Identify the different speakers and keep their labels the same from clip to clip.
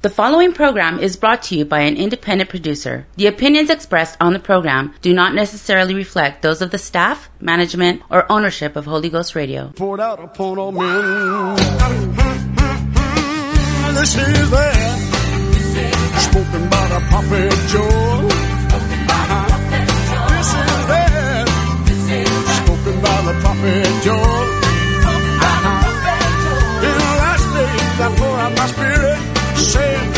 Speaker 1: The following program is brought to you by an independent producer. The opinions expressed on the program do not necessarily reflect those of the staff, management, or ownership of Holy Ghost Radio.
Speaker 2: poured out upon all men. This is that spoken by the prophet Joel. This is that spoken by the prophet Joel. In the last days I pour out my spirit, saith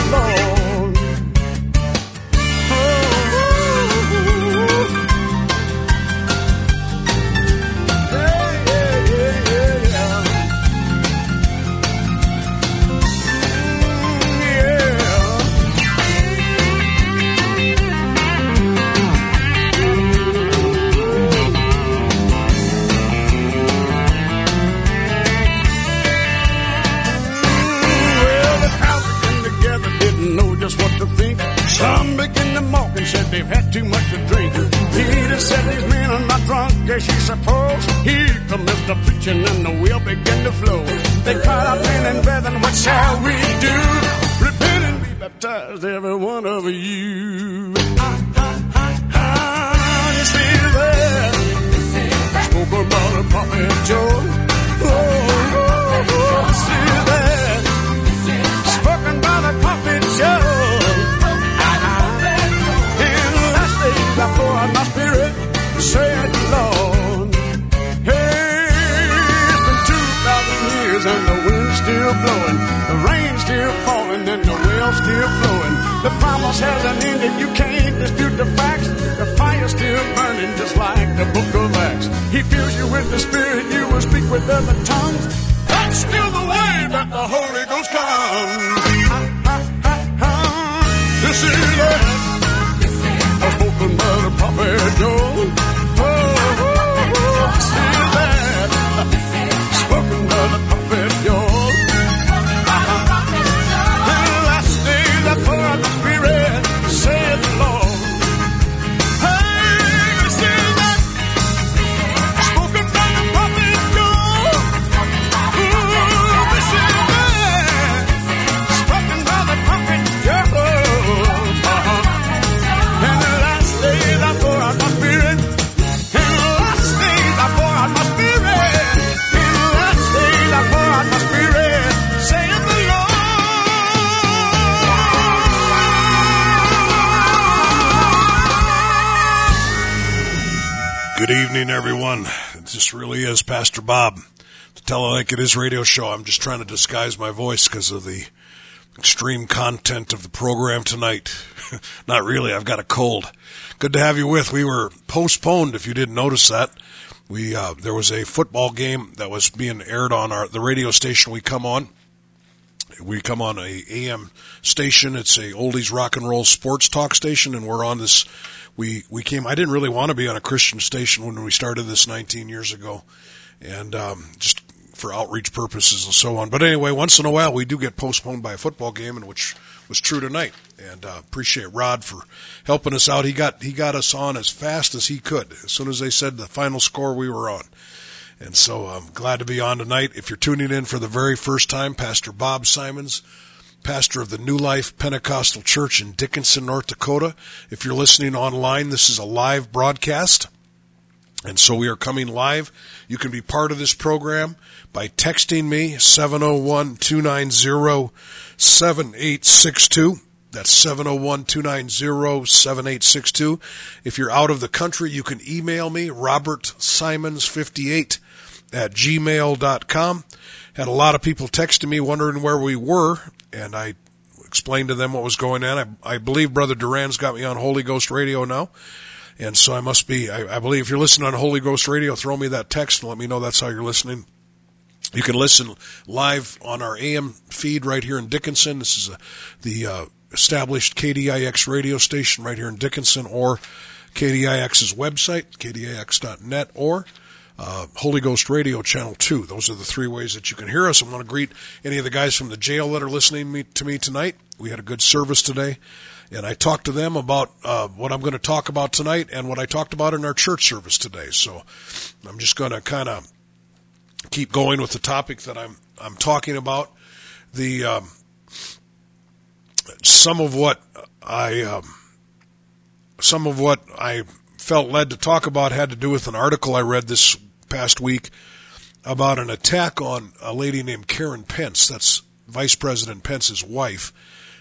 Speaker 2: they've had too much to drink. Peter said these men are not drunk as you suppose. Here commenced the preaching and the wheel began to flow. They cried out, men and brethren, what shall we do? Repent and be baptized, every one of you. Oh, oh, oh, this is spoken by the prophet Joel. Oh, oh, oh, this is spoken by the prophet Joel. Said Lord. Hey, it's been two thousand years and the wind's still blowing, the rain's still falling and the well's still flowing. The promise hasn't ended, you can't dispute the facts. The fire's still burning just like the book of Acts. He fills you with the Spirit, you will speak with other tongues. That's still the way that the Holy Ghost comes. This is it. Spoken by the prophet Joel.
Speaker 3: Evening, everyone. This really is Pastor Bob. To tell it like it is radio show. I'm just trying to disguise my voice because of the extreme content of the program tonight. Not really. I've got a cold. Good to have you with. We were postponed. If you didn't notice that, we uh, there was a football game that was being aired on our the radio station we come on. We come on a AM station. It's a oldies rock and roll sports talk station, and we're on this. We we came. I didn't really want to be on a Christian station when we started this 19 years ago, and um, just for outreach purposes and so on. But anyway, once in a while we do get postponed by a football game, and which was true tonight. And uh, appreciate Rod for helping us out. He got he got us on as fast as he could. As soon as they said the final score, we were on. And so I'm glad to be on tonight. If you're tuning in for the very first time, Pastor Bob Simons, pastor of the New Life Pentecostal Church in Dickinson, North Dakota. If you're listening online, this is a live broadcast. And so we are coming live. You can be part of this program by texting me 701-290-7862. That's 701-290-7862. If you're out of the country, you can email me, robertsimons58 at gmail.com. Had a lot of people texting me wondering where we were, and I explained to them what was going on. I, I believe Brother Duran's got me on Holy Ghost Radio now. And so I must be, I, I believe if you're listening on Holy Ghost Radio, throw me that text and let me know that's how you're listening. You can listen live on our AM feed right here in Dickinson. This is a, the uh, established KDIX radio station right here in Dickinson or KDIX's website, kdix.net, or uh, Holy Ghost Radio Channel 2. Those are the three ways that you can hear us. I want to greet any of the guys from the jail that are listening me, to me tonight. We had a good service today, and I talked to them about uh, what I'm going to talk about tonight and what I talked about in our church service today. So I'm just going to kind of keep going with the topic that I'm I'm talking about. The um, some of what I um, some of what I felt led to talk about had to do with an article I read this past week about an attack on a lady named Karen Pence. That's Vice President Pence's wife.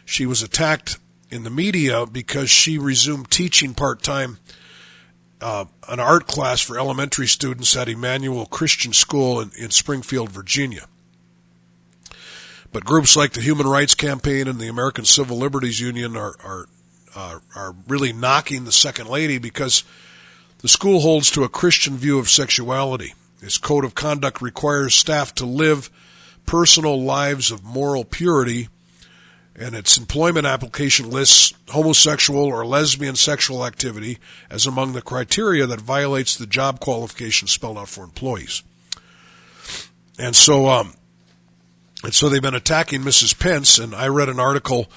Speaker 3: She was attacked in the media because she resumed teaching part time uh, an art class for elementary students at Emmanuel Christian School in, in Springfield, Virginia. But groups like the Human Rights Campaign and the American Civil Liberties Union are are uh, are really knocking the second lady because the school holds to a Christian view of sexuality. Its code of conduct requires staff to live personal lives of moral purity, and its employment application lists homosexual or lesbian sexual activity as among the criteria that violates the job qualifications spelled out for employees. And so, um, and so they've been attacking Mrs. Pence, and I read an article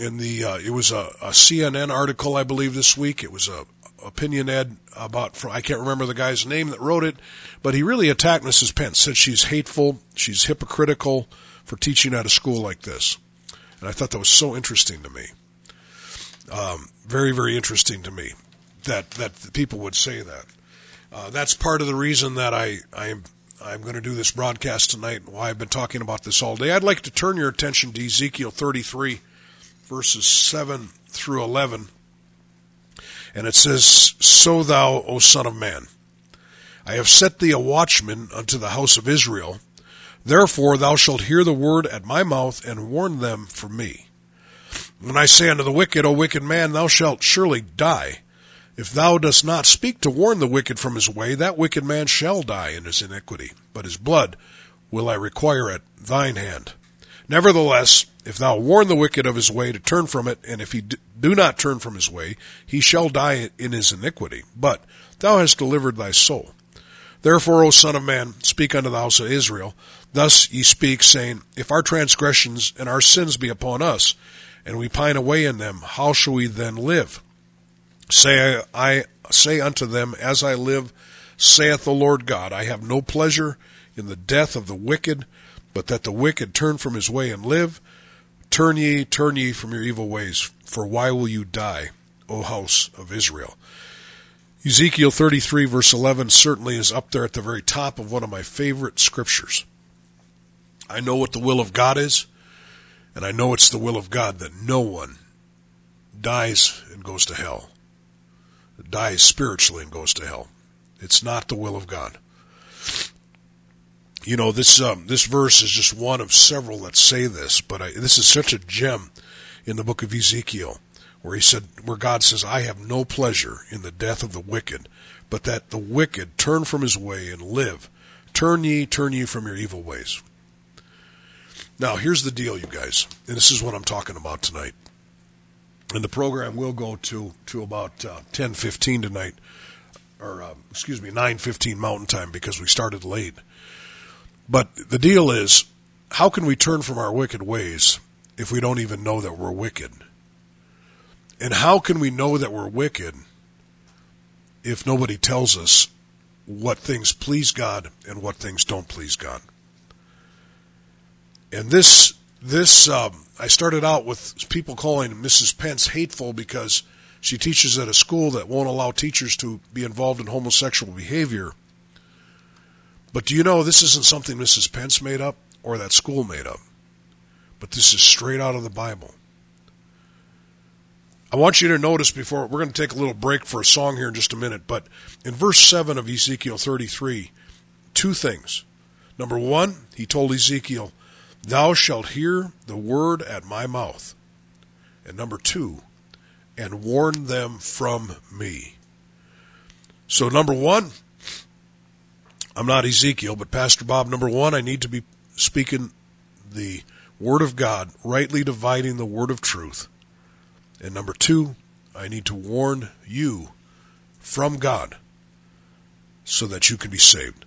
Speaker 3: in the, uh, it was a, a CNN article, I believe, this week. It was a opinion ed about I can't remember the guy's name that wrote it, but he really attacked Mrs. Pence. Said she's hateful, she's hypocritical for teaching at a school like this, and I thought that was so interesting to me. Um, very very interesting to me that that people would say that. Uh, that's part of the reason that I I'm I'm going to do this broadcast tonight. Why I've been talking about this all day. I'd like to turn your attention to Ezekiel 33, verses 7 through 11 and it says, So thou, O son of man, I have set thee a watchman unto the house of Israel. Therefore thou shalt hear the word at my mouth and warn them from me. When I say unto the wicked, O wicked man, thou shalt surely die. If thou dost not speak to warn the wicked from his way, that wicked man shall die in his iniquity, but his blood will I require at thine hand. Nevertheless, if thou warn the wicked of his way to turn from it, and if he do not turn from his way, he shall die in his iniquity. But thou hast delivered thy soul. Therefore, O son of man, speak unto the house of Israel. Thus ye speak, saying, If our transgressions and our sins be upon us, and we pine away in them, how shall we then live? Say I say unto them, As I live, saith the Lord God, I have no pleasure in the death of the wicked, but that the wicked turn from his way and live. Turn ye, turn ye from your evil ways, for why will you die, O house of Israel? Ezekiel 33 verse 11 certainly is up there at the very top of one of my favorite scriptures. I know what the will of God is, and I know it's the will of God that no one dies and goes to hell. Dies spiritually and goes to hell. It's not the will of God. You know, this, um, this verse is just one of several that say this, but I, this is such a gem in the book of Ezekiel, where he said, where God says, I have no pleasure in the death of the wicked, but that the wicked turn from his way and live. Turn ye, turn ye from your evil ways. Now, here's the deal, you guys, and this is what I'm talking about tonight. And the program will go to, to about uh, 10.15 tonight, or uh, excuse me, 9.15 Mountain Time because we started late. But the deal is, how can we turn from our wicked ways if we don't even know that we're wicked? And how can we know that we're wicked if nobody tells us what things please God and what things don't please God? And this, this, um, I started out with people calling Mrs. Pence hateful because she teaches at a school that won't allow teachers to be involved in homosexual behavior. But do you know this isn't something Mrs. Pence made up or that school made up? but this is straight out of the Bible. I want you to notice before we're going to take a little break for a song here in just a minute, but in verse 7 of Ezekiel 33, two things. Number one, he told Ezekiel, Thou shalt hear the word at my mouth. And number two, and warn them from me. So, number one, I'm not Ezekiel, but Pastor Bob, number one, I need to be speaking the Word of God, rightly dividing the word of truth. And number two, I need to warn you from God so that you can be saved.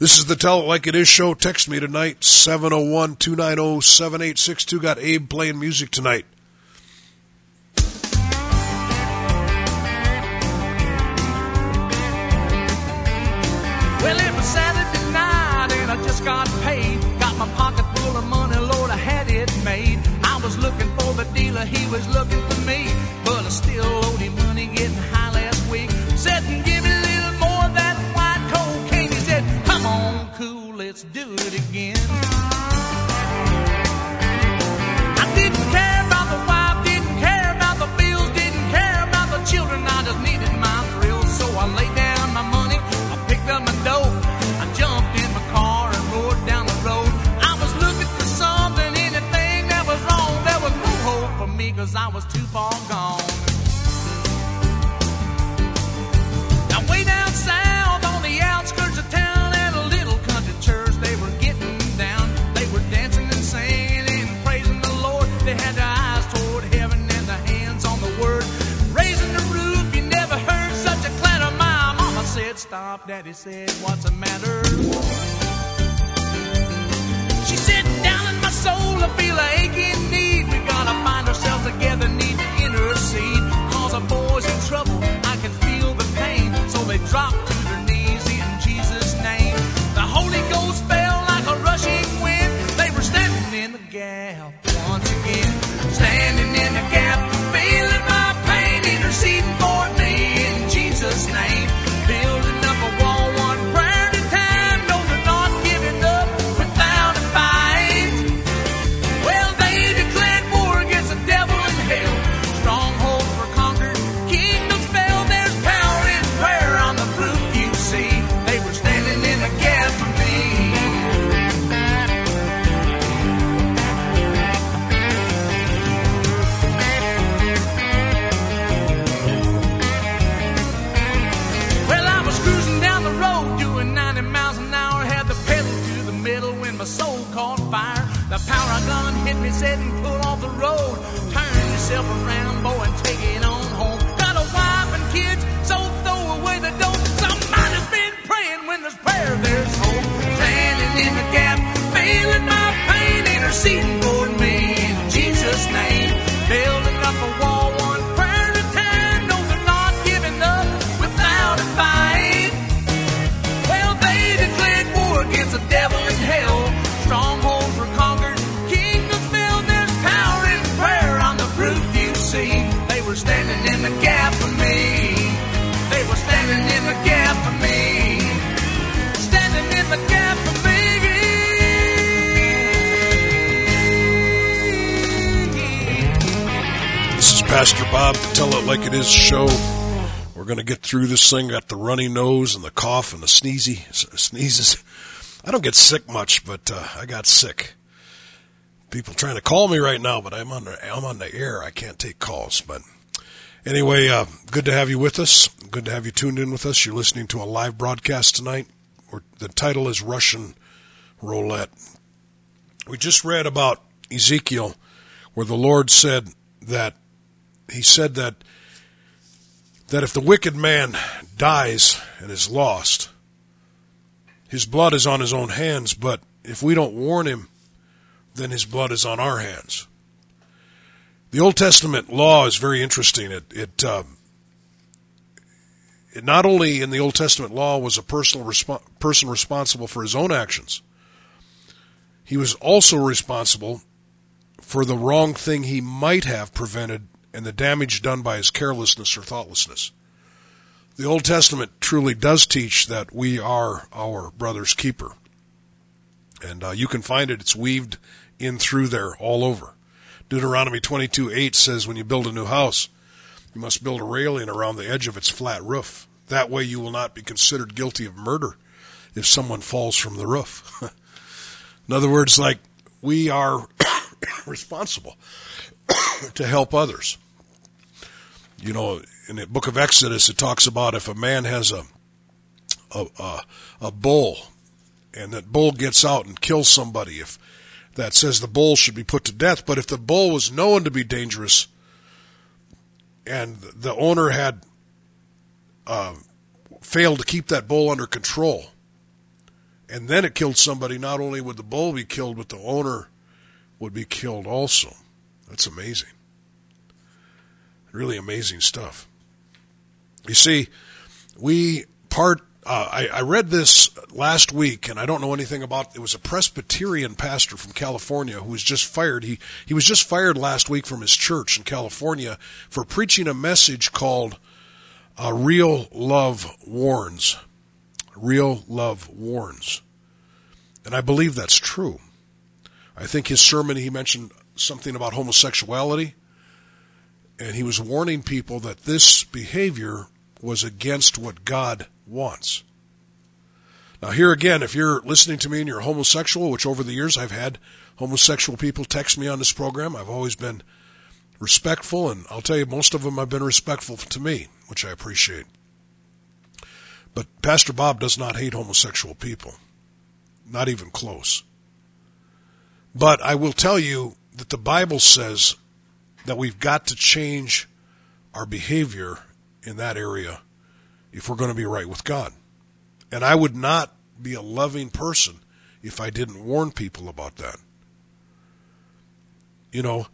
Speaker 3: This is the Tell It Like It Is show. Text me tonight, 701-290-7862. Got Abe playing music tonight.
Speaker 4: Got paid. Got my pocket full of money, Lord, I had it made. I was looking for the dealer, he was looking for me. But I still owed him money getting high last week. Said, give me a little more of that white cocaine. He said, come on, cool, let's do it again. Cause I was too far gone. Now way down south on the outskirts of town at a little country church, they were getting down. They were dancing and singing and praising the Lord. They had their eyes toward heaven and their hands on the word. Raising the roof, you never heard such a clatter. My mama said, stop. Daddy said, what's the matter? She said, down in my soul, I feel aching find ourselves together, need to intercede. Cause our boys in trouble, I can feel the pain. So they dropped to their knees in Jesus' name. The Holy Ghost fell like a rushing wind. They were standing in the gap The power gun hit me, said, and off the road. Turn yourself around,
Speaker 3: Bob, Tell It Like It Is show. We're going to get through this thing. Got the runny nose and the cough and the sneezy sneezes. I don't get sick much, but uh, I got sick. People trying to call me right now, but I'm on the I'm on the air. I can't take calls. But anyway, uh, good to have you with us. Good to have you tuned in with us. You're listening to a live broadcast tonight. We're, the title is Russian Roulette. We just read about Ezekiel, where the Lord said that he said that that if the wicked man dies and is lost, his blood is on his own hands, but if we don't warn him, then his blood is on our hands. The Old Testament law is very interesting. It, it, uh, it not only in the Old Testament law was a personal resp- person responsible for his own actions, he was also responsible for the wrong thing he might have prevented and the damage done by his carelessness or thoughtlessness. The Old Testament truly does teach that we are our brother's keeper. And uh, you can find it, it's weaved in through there all over. Deuteronomy 22 8 says, When you build a new house, you must build a railing around the edge of its flat roof. That way you will not be considered guilty of murder if someone falls from the roof. in other words, like, we are responsible to help others. You know, in the book of Exodus, it talks about if a man has a a, a, a bull, and that bull gets out and kills somebody, if that says the bull should be put to death. But if the bull was known to be dangerous, and the owner had uh, failed to keep that bull under control. And then it killed somebody. Not only would the bull be killed, but the owner would be killed also. That's amazing. Really amazing stuff. You see, we part. Uh, I, I read this last week, and I don't know anything about. It was a Presbyterian pastor from California who was just fired. He he was just fired last week from his church in California for preaching a message called uh, "Real Love Warns." Real love warns, and I believe that's true. I think his sermon he mentioned something about homosexuality, and he was warning people that this behavior was against what God wants. Now, here again, if you're listening to me and you're homosexual, which over the years I've had homosexual people text me on this program, I've always been respectful, and I'll tell you, most of them have been respectful to me, which I appreciate. But Pastor Bob does not hate homosexual people, not even close. But I will tell you that the Bible says that we've got to change our behavior in that area if we're going to be right with God. And I would not be a loving person if I didn't warn people about that. You know,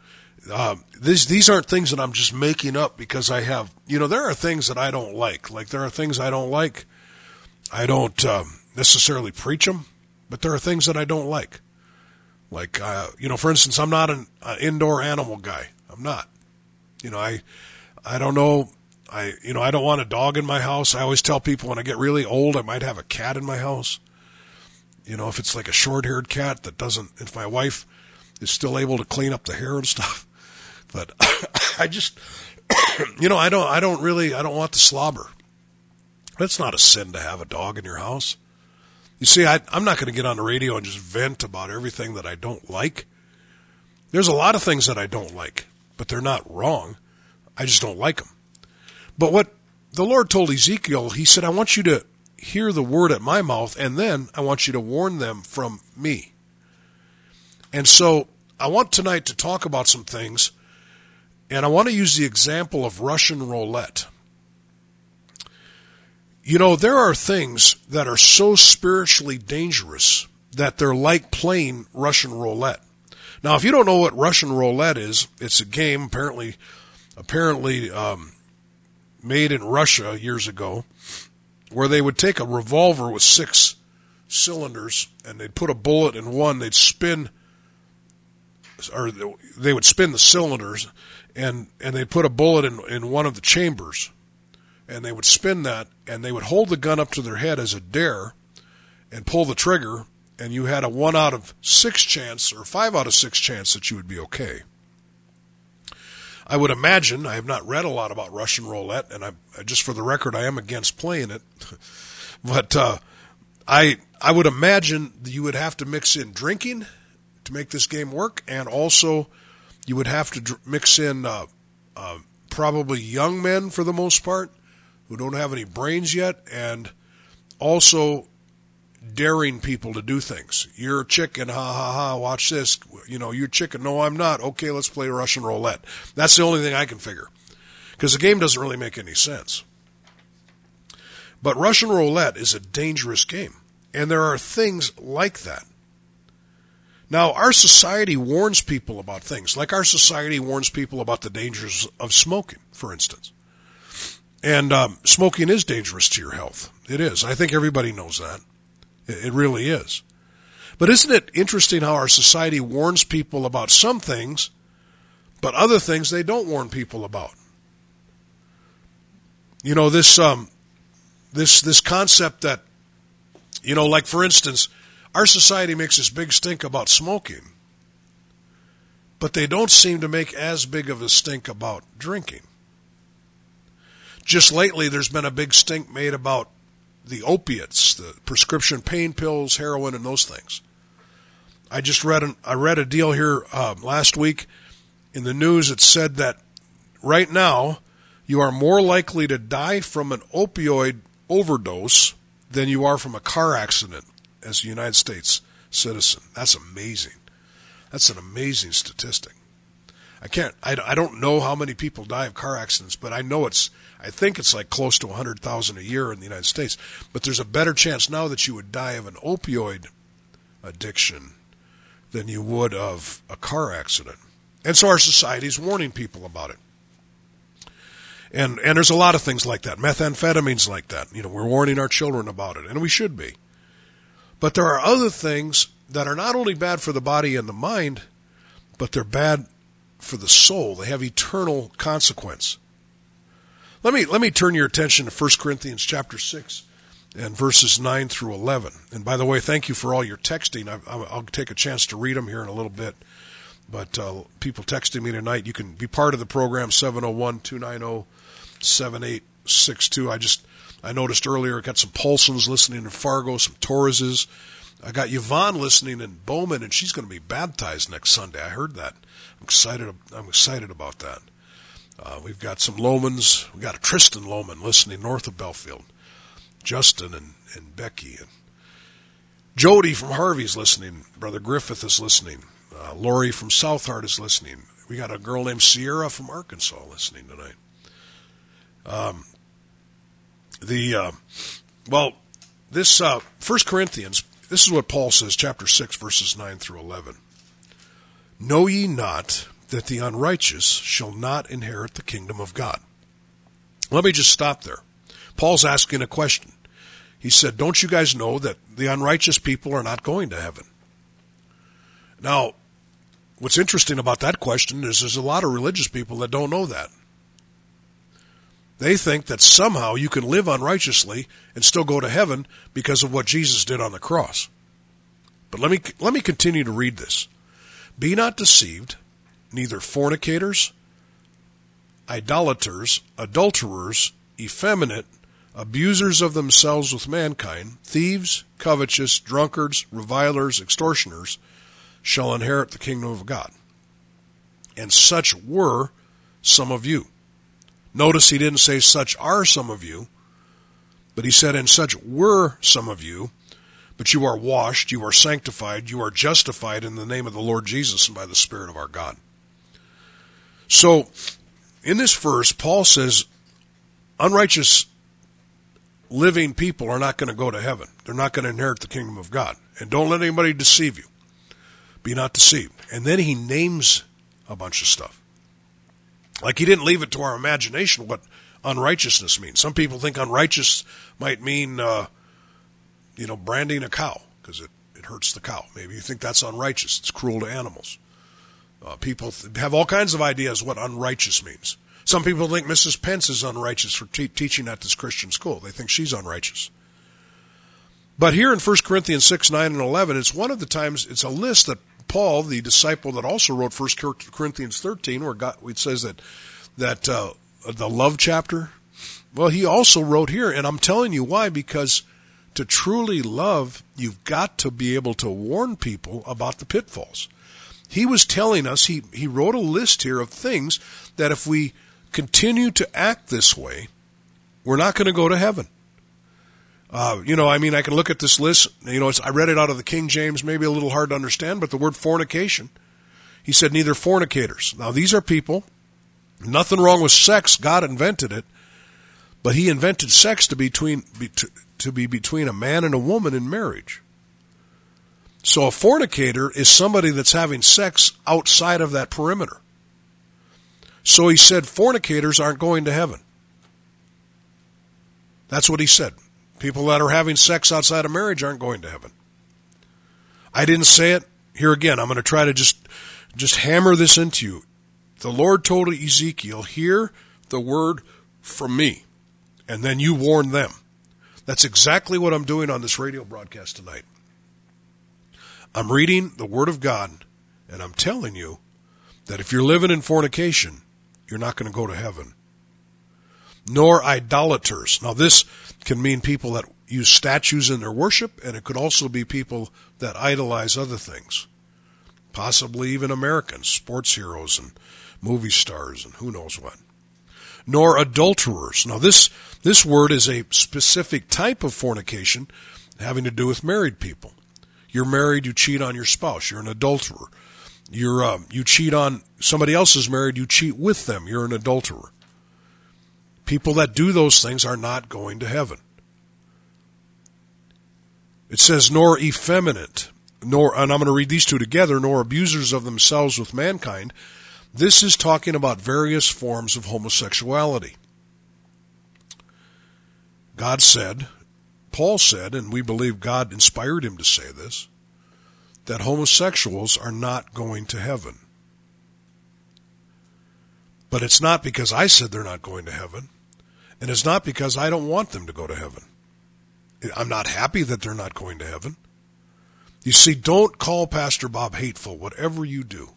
Speaker 3: um, these these aren't things that I'm just making up because I have. You know, there are things that I don't like. Like there are things I don't like. I don't um, necessarily preach them, but there are things that I don't like. Like uh, you know, for instance, I'm not an, an indoor animal guy. I'm not. You know, I I don't know. I you know I don't want a dog in my house. I always tell people when I get really old, I might have a cat in my house. You know, if it's like a short-haired cat that doesn't, if my wife is still able to clean up the hair and stuff. But I just, you know, I don't, I don't really, I don't want the slobber. It's not a sin to have a dog in your house. You see, I, I'm not going to get on the radio and just vent about everything that I don't like. There's a lot of things that I don't like, but they're not wrong. I just don't like them. But what the Lord told Ezekiel, He said, I want you to hear the word at my mouth, and then I want you to warn them from me. And so I want tonight to talk about some things, and I want to use the example of Russian roulette. You know, there are things that are so spiritually dangerous that they're like playing Russian roulette. Now, if you don't know what Russian roulette is, it's a game apparently, apparently um, made in Russia years ago, where they would take a revolver with six cylinders and they'd put a bullet in one. They'd spin, or they would spin the cylinders, and and they'd put a bullet in in one of the chambers, and they would spin that, and they would hold the gun up to their head as a dare, and pull the trigger, and you had a one out of six chance or five out of six chance that you would be okay. I would imagine, I have not read a lot about Russian roulette, and I just for the record, I am against playing it, but uh, I I would imagine you would have to mix in drinking to make this game work, and also you would have to dr- mix in uh, uh, probably young men for the most part who don't have any brains yet, and also daring people to do things. You're a chicken, ha ha ha, watch this. You know, you're chicken, no, I'm not. Okay, let's play Russian roulette. That's the only thing I can figure. Because the game doesn't really make any sense. But Russian roulette is a dangerous game. And there are things like that. Now, our society warns people about things, like our society warns people about the dangers of smoking, for instance. And um, smoking is dangerous to your health. It is. I think everybody knows that. It really is. But isn't it interesting how our society warns people about some things, but other things they don't warn people about? You know this um, this this concept that you know, like for instance, our society makes this big stink about smoking, but they don't seem to make as big of a stink about drinking. Just lately, there's been a big stink made about the opiates, the prescription pain pills, heroin, and those things. I just read an, I read a deal here um, last week in the news. It said that right now you are more likely to die from an opioid overdose than you are from a car accident as a United States citizen. That's amazing. That's an amazing statistic. I can't, I, I don't know how many people die of car accidents, but I know it's, I think it's like close to 100,000 a year in the United States. But there's a better chance now that you would die of an opioid addiction than you would of a car accident. And so our society is warning people about it. And and there's a lot of things like that. Methamphetamine's like that. You know, we're warning our children about it, and we should be. But there are other things that are not only bad for the body and the mind, but they're bad for the soul. They have eternal consequence. Let me let me turn your attention to 1 Corinthians chapter 6 and verses 9 through 11. And by the way, thank you for all your texting. I, will take a chance to read them here in a little bit. But uh, people texting me tonight, you can be part of the program 701 290 7862. I just I noticed earlier I got some Paulsons listening in Fargo, some Torreses. I got Yvonne listening in Bowman, and she's going to be baptized next Sunday. I heard that. Excited. I'm excited about that. Uh, we've got some Lomans. We got a Tristan Loman listening north of Belfield. Justin and, and Becky and Jody from Harvey's listening. Brother Griffith is listening. Uh, Lori from South Heart is listening. We got a girl named Sierra from Arkansas listening tonight. Um, the uh, well, this uh, First Corinthians. This is what Paul says, chapter six, verses nine through eleven. Know ye not that the unrighteous shall not inherit the kingdom of God? Let me just stop there. Paul's asking a question. He said, Don't you guys know that the unrighteous people are not going to heaven? Now, what's interesting about that question is there's a lot of religious people that don't know that. They think that somehow you can live unrighteously and still go to heaven because of what Jesus did on the cross. But let me, let me continue to read this. Be not deceived, neither fornicators, idolaters, adulterers, effeminate, abusers of themselves with mankind, thieves, covetous, drunkards, revilers, extortioners, shall inherit the kingdom of God. And such were some of you. Notice he didn't say such are some of you, but he said and such were some of you, but you are washed, you are sanctified, you are justified in the name of the Lord Jesus and by the Spirit of our God. So, in this verse, Paul says, unrighteous living people are not going to go to heaven. They're not going to inherit the kingdom of God. And don't let anybody deceive you. Be not deceived. And then he names a bunch of stuff. Like he didn't leave it to our imagination what unrighteousness means. Some people think unrighteous might mean, uh, you know, branding a cow because it, it hurts the cow. Maybe you think that's unrighteous. It's cruel to animals. Uh, people th- have all kinds of ideas what unrighteous means. Some people think Mrs. Pence is unrighteous for te- teaching at this Christian school. They think she's unrighteous. But here in 1 Corinthians 6, 9, and 11, it's one of the times, it's a list that Paul, the disciple that also wrote 1 Corinthians 13, where God, it says that, that uh, the love chapter, well, he also wrote here, and I'm telling you why, because to truly love, you've got to be able to warn people about the pitfalls. He was telling us, he, he wrote a list here of things that if we continue to act this way, we're not going to go to heaven. Uh, you know, I mean, I can look at this list. You know, I read it out of the King James, maybe a little hard to understand, but the word fornication. He said, neither fornicators. Now, these are people. Nothing wrong with sex. God invented it, but He invented sex to between be, to, to be between a man and a woman in marriage. So a fornicator is somebody that's having sex outside of that perimeter. So he said fornicators aren't going to heaven. That's what he said. People that are having sex outside of marriage aren't going to heaven. I didn't say it. Here again, I'm going to try to just, just hammer this into you. The Lord told Ezekiel, hear the word from me, and then you warn them. That's exactly what I'm doing on this radio broadcast tonight. I'm reading the Word of God, and I'm telling you that if you're living in fornication, you're not going to go to heaven. Nor idolaters. Now, this can mean people that use statues in their worship, and it could also be people that idolize other things. Possibly even Americans, sports heroes and movie stars and who knows what. Nor adulterers. Now this, this word is a specific type of fornication having to do with married people. You're married, you cheat on your spouse, you're an adulterer. You're um, you cheat on somebody else is married, you cheat with them. You're an adulterer. People that do those things are not going to heaven. It says, nor effeminate, nor, and I'm going to read these two together, nor abusers of themselves with mankind. This is talking about various forms of homosexuality. God said, Paul said, and we believe God inspired him to say this, that homosexuals are not going to heaven. But it's not because I said they're not going to heaven, and it's not because I don't want them to go to heaven. I'm not happy that they're not going to heaven. You see, don't call Pastor Bob hateful, whatever you do,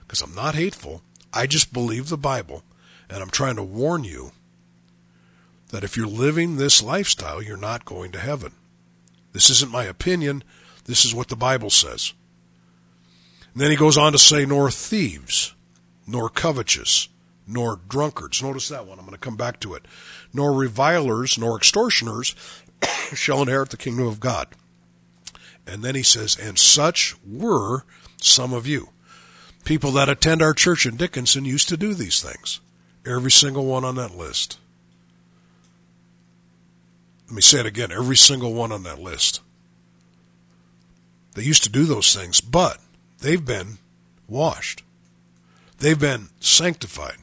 Speaker 3: because I'm not hateful. I just believe the Bible, and I'm trying to warn you that if you're living this lifestyle, you're not going to heaven. This isn't my opinion. This is what the Bible says. And then he goes on to say, nor thieves, nor covetous, nor drunkards. Notice that one. I'm going to come back to it. Nor revilers, nor extortioners shall inherit the kingdom of God. And then he says, and such were some of you. People that attend our church in Dickinson used to do these things. Every single one on that list. Let me say it again. Every single one on that list. They used to do those things, but they've been washed. They've been sanctified.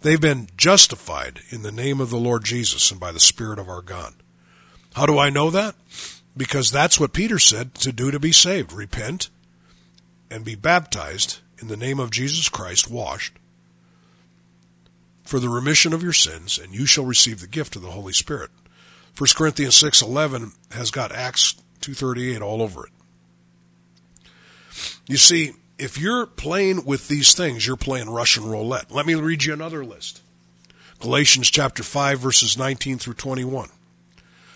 Speaker 3: They've been justified in the name of the Lord Jesus and by the Spirit of our God. How do I know that? Because that's what Peter said to do to be saved. Repent and be baptized in the name of Jesus Christ, washed for the remission of your sins, and you shall receive the gift of the Holy Spirit. 1 Corinthians 6:11 has got Acts 2:38 all over it. You see, if you're playing with these things, you're playing Russian roulette. Let me read you another list. Galatians chapter 5 verses 19 through 21.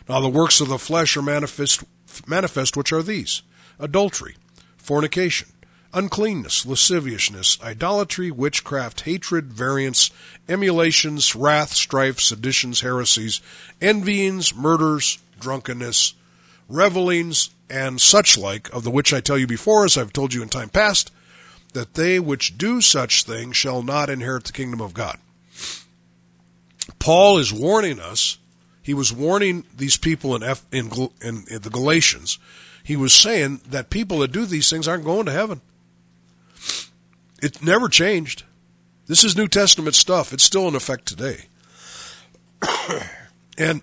Speaker 3: Now the works of the flesh are manifest, manifest which are these: adultery, fornication, uncleanness, lasciviousness, idolatry, witchcraft, hatred, variance, emulations, wrath, strife, seditions, heresies, envyings, murders, drunkenness, revelings, and such like, of the which I tell you before, as I've told you in time past, that they which do such things shall not inherit the kingdom of God. Paul is warning us. He was warning these people in, F, in, in, in the Galatians. He was saying that people that do these things aren't going to heaven. It never changed. This is New Testament stuff. It's still in effect today. and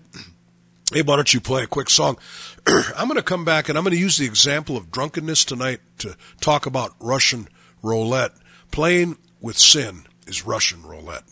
Speaker 3: hey, why don't you play a quick song? I'm going to come back and I'm going to use the example of drunkenness tonight to talk about Russian roulette. Playing with sin is Russian roulette.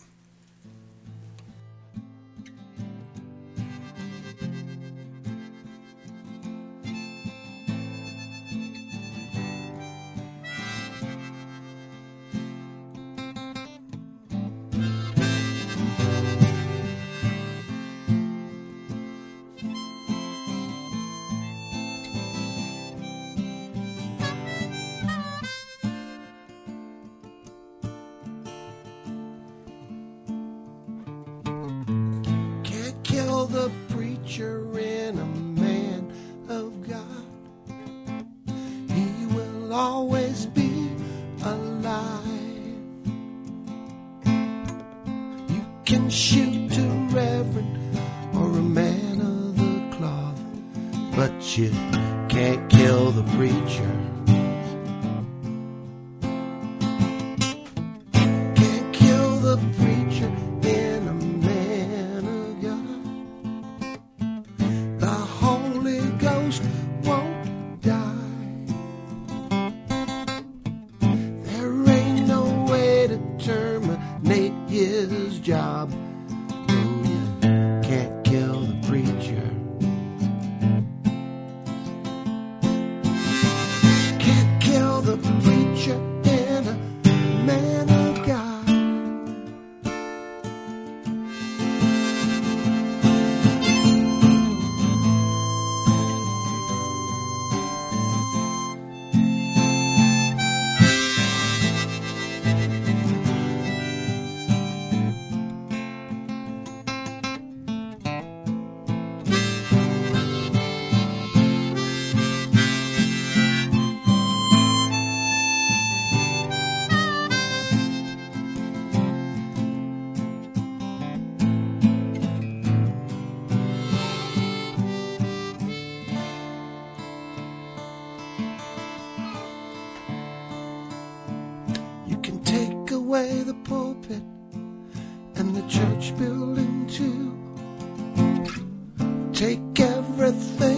Speaker 5: Away the pulpit and the church building too. Take everything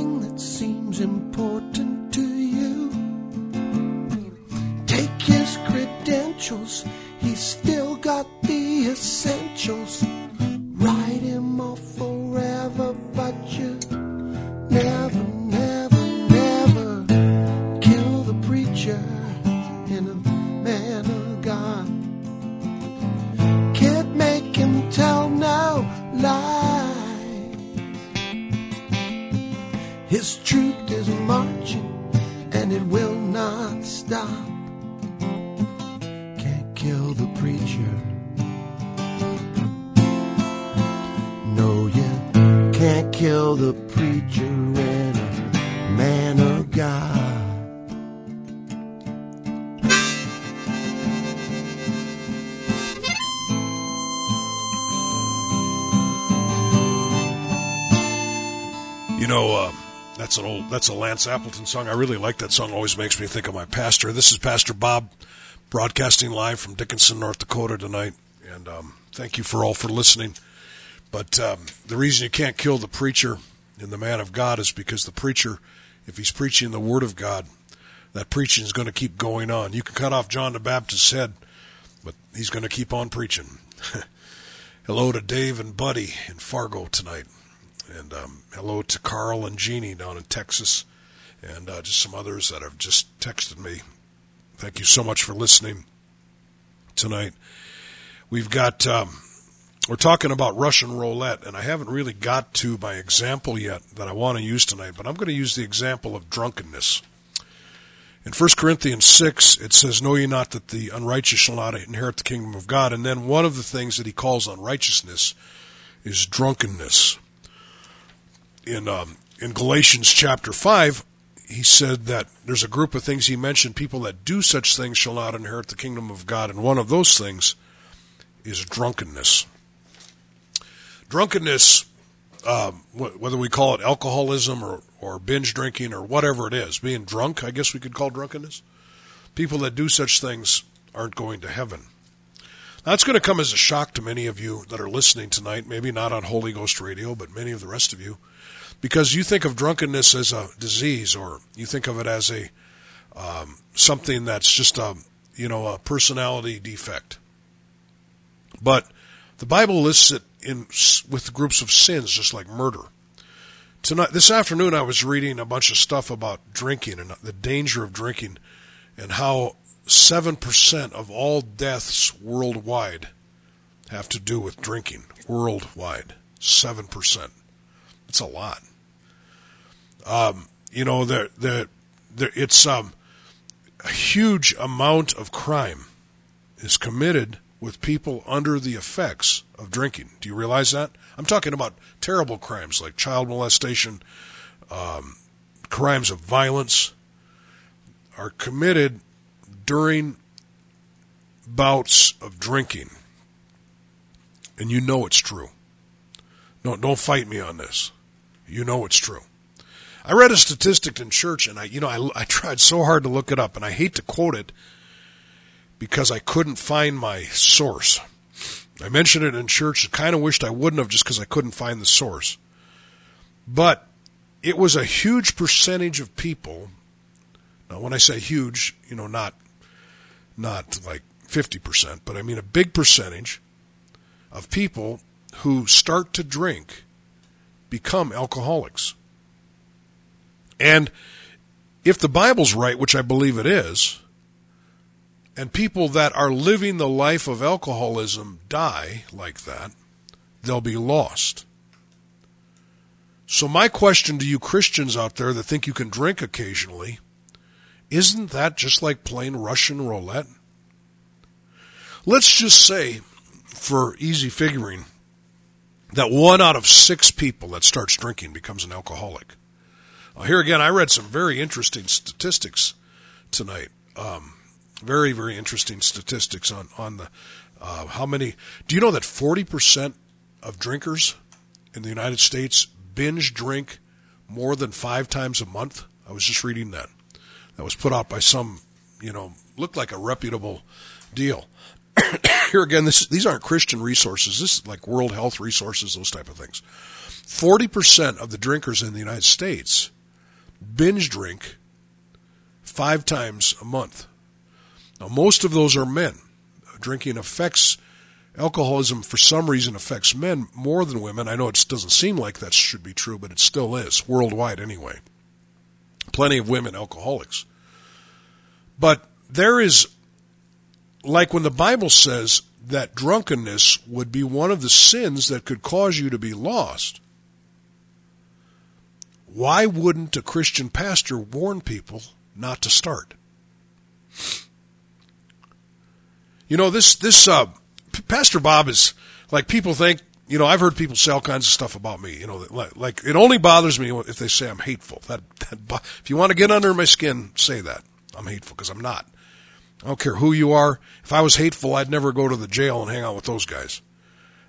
Speaker 3: that's an old, that's a Lance Appleton song. I really like that song. Always makes me think of my pastor. This is Pastor Bob, broadcasting live from Dickinson, North Dakota tonight. And um, thank you for all for listening. But um, the reason you can't kill the preacher and the man of God is because the preacher, if he's preaching the Word of God, that preaching is going to keep going on. You can cut off John the Baptist's head, but he's going to keep on preaching. Hello to Dave and Buddy in Fargo tonight. And um, hello to Carl and Jeannie down in Texas, and uh, just some others that have just texted me. Thank you so much for listening tonight. We've got, um, we're talking about Russian roulette, and I haven't really got to my example yet that I want to use tonight, but I'm going to use the example of drunkenness. In 1 Corinthians 6, it says, Know ye not that the unrighteous shall not inherit the kingdom of God? And then one of the things that he calls unrighteousness is drunkenness in um, in Galatians chapter five, he said that there's a group of things he mentioned. People that do such things shall not inherit the kingdom of God, and one of those things is drunkenness. Drunkenness, um, wh- whether we call it alcoholism or or binge drinking or whatever it is, being drunk, I guess we could call drunkenness. People that do such things aren't going to heaven. That's going to come as a shock to many of you that are listening tonight, maybe not on Holy Ghost Radio, but many of the rest of you because you think of drunkenness as a disease or you think of it as a um, something that's just a you know a personality defect. But the bible lists it in with groups of sins just like murder. Tonight this afternoon i was reading a bunch of stuff about drinking and the danger of drinking and how 7% of all deaths worldwide have to do with drinking. Worldwide. 7% it's a lot. Um, you know, the the the it's um, a huge amount of crime is committed with people under the effects of drinking. Do you realize that? I'm talking about terrible crimes like child molestation, um, crimes of violence are committed during bouts of drinking. And you know it's true. No, don't fight me on this. You know it's true. I read a statistic in church, and I, you know, I, I tried so hard to look it up, and I hate to quote it because I couldn't find my source. I mentioned it in church. I kind of wished I wouldn't have, just because I couldn't find the source. But it was a huge percentage of people. Now, when I say huge, you know, not not like fifty percent, but I mean a big percentage of people who start to drink become alcoholics. And if the Bible's right, which I believe it is, and people that are living the life of alcoholism die like that, they'll be lost. So, my question to you Christians out there that think you can drink occasionally isn't that just like playing Russian roulette? Let's just say, for easy figuring, that one out of six people that starts drinking becomes an alcoholic. Now, here again, I read some very interesting statistics tonight. Um, very, very interesting statistics on on the uh, how many. Do you know that forty percent of drinkers in the United States binge drink more than five times a month? I was just reading that. That was put out by some, you know, looked like a reputable deal. here again, this, these aren't Christian resources. This is like World Health Resources, those type of things. 40% of the drinkers in the United States binge drink five times a month. Now, most of those are men. Drinking affects, alcoholism for some reason affects men more than women. I know it doesn't seem like that should be true, but it still is, worldwide anyway. Plenty of women alcoholics. But there is, like when the Bible says that drunkenness would be one of the sins that could cause you to be lost, why wouldn't a Christian pastor warn people not to start? You know, this, this, uh, Pastor Bob is, like, people think, you know, I've heard people say all kinds of stuff about me, you know, like, it only bothers me if they say I'm hateful. That, that, if you want to get under my skin, say that. I'm hateful, because I'm not. I don't care who you are. If I was hateful, I'd never go to the jail and hang out with those guys.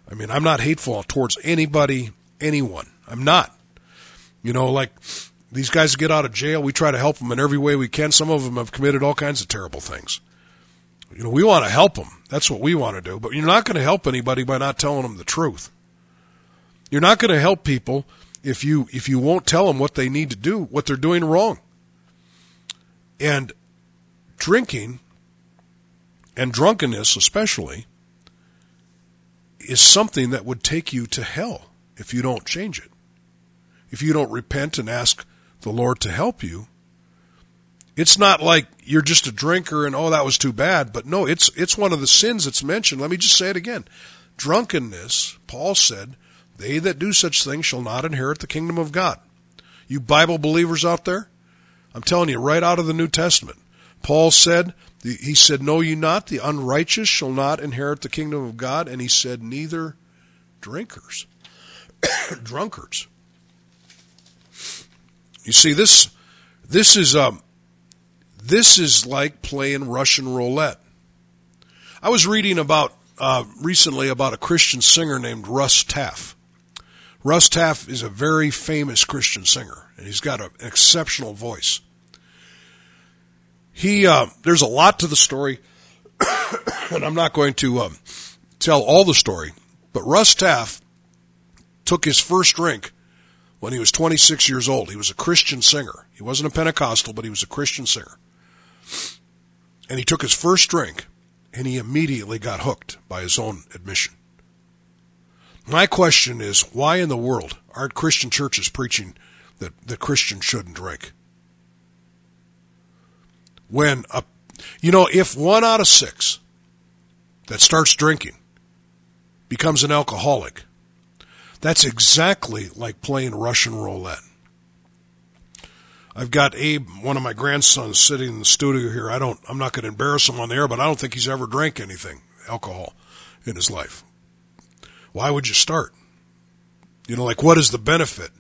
Speaker 3: I mean, I'm not hateful towards anybody, anyone. I'm not. You know, like these guys get out of jail, we try to help them in every way we can. Some of them have committed all kinds of terrible things. You know, we want to help them. That's what we want to do. But you're not going to help anybody by not telling them the truth. You're not going to help people if you if you won't tell them what they need to do, what they're doing wrong. And drinking and drunkenness especially is something that would take you to hell if you don't change it. If you don't repent and ask the Lord to help you, it's not like you're just a drinker and oh that was too bad, but no, it's it's one of the sins that's mentioned. Let me just say it again. Drunkenness, Paul said, they that do such things shall not inherit the kingdom of God. You Bible believers out there, I'm telling you right out of the New Testament. Paul said, he said, Know ye not, the unrighteous shall not inherit the kingdom of God, and he said, Neither drinkers, drunkards. You see, this, this is, um, this is like playing Russian roulette. I was reading about, uh, recently about a Christian singer named Russ Taff. Russ Taff is a very famous Christian singer, and he's got an exceptional voice. He, uh, there's a lot to the story, and I'm not going to um, tell all the story, but Russ Taff took his first drink when he was 26 years old. He was a Christian singer. He wasn't a Pentecostal, but he was a Christian singer. And he took his first drink, and he immediately got hooked by his own admission. My question is, why in the world aren't Christian churches preaching that, the Christians shouldn't drink? When a, you know, if one out of six that starts drinking becomes an alcoholic, that's exactly like playing Russian roulette. I've got Abe, one of my grandsons, sitting in the studio here. I don't, I'm not going to embarrass him on the air, but I don't think he's ever drank anything, alcohol, in his life. Why would you start? You know, like what is the benefit?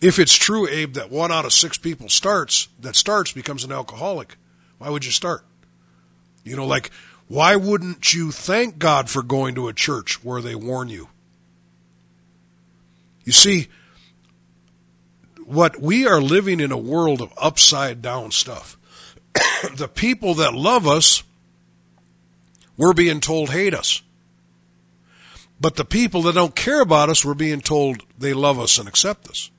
Speaker 3: If it's true, Abe, that one out of six people starts, that starts becomes an alcoholic, why would you start? You know, like, why wouldn't you thank God for going to a church where they warn you? You see, what we are living in a world of upside down stuff. the people that love us, we're being told hate us. But the people that don't care about us, we're being told they love us and accept us.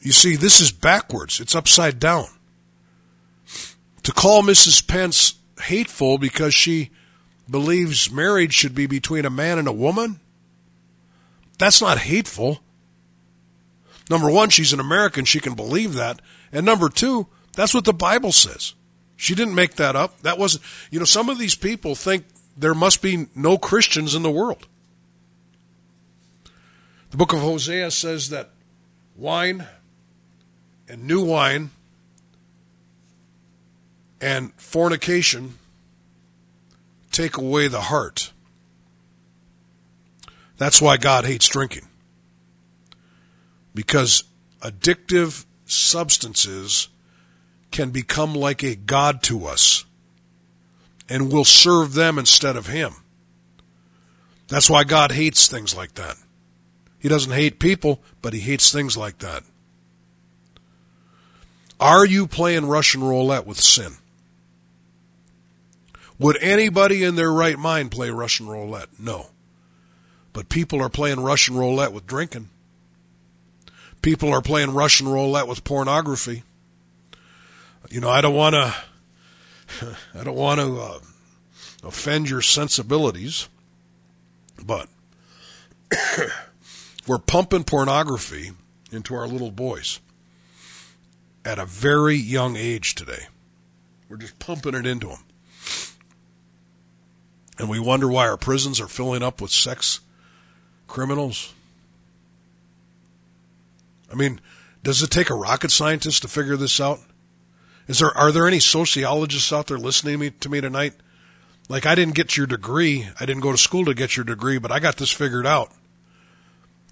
Speaker 3: You see, this is backwards. It's upside down to call Mrs. Pence hateful because she believes marriage should be between a man and a woman, that's not hateful. Number one, she's an American. She can believe that. And number two, that's what the Bible says. She didn't make that up. That wasn't, you know, some of these people think there must be no Christians in the world. The book of Hosea says that wine and new wine and fornication take away the heart. That's why God hates drinking. Because addictive substances can become like a God to us and will serve them instead of Him. That's why God hates things like that. He doesn't hate people, but He hates things like that. Are you playing Russian roulette with sin? Would anybody in their right mind play Russian roulette? No. But people are playing Russian roulette with drinking. People are playing Russian roulette with pornography. You know, I don't want to. I don't want to uh, offend your sensibilities, but we're pumping pornography into our little boys at a very young age today. We're just pumping it into them. And we wonder why our prisons are filling up with sex criminals. I mean, does it take a rocket scientist to figure this out? Is there are there any sociologists out there listening to me, to me tonight? Like I didn't get your degree, I didn't go to school to get your degree, but I got this figured out.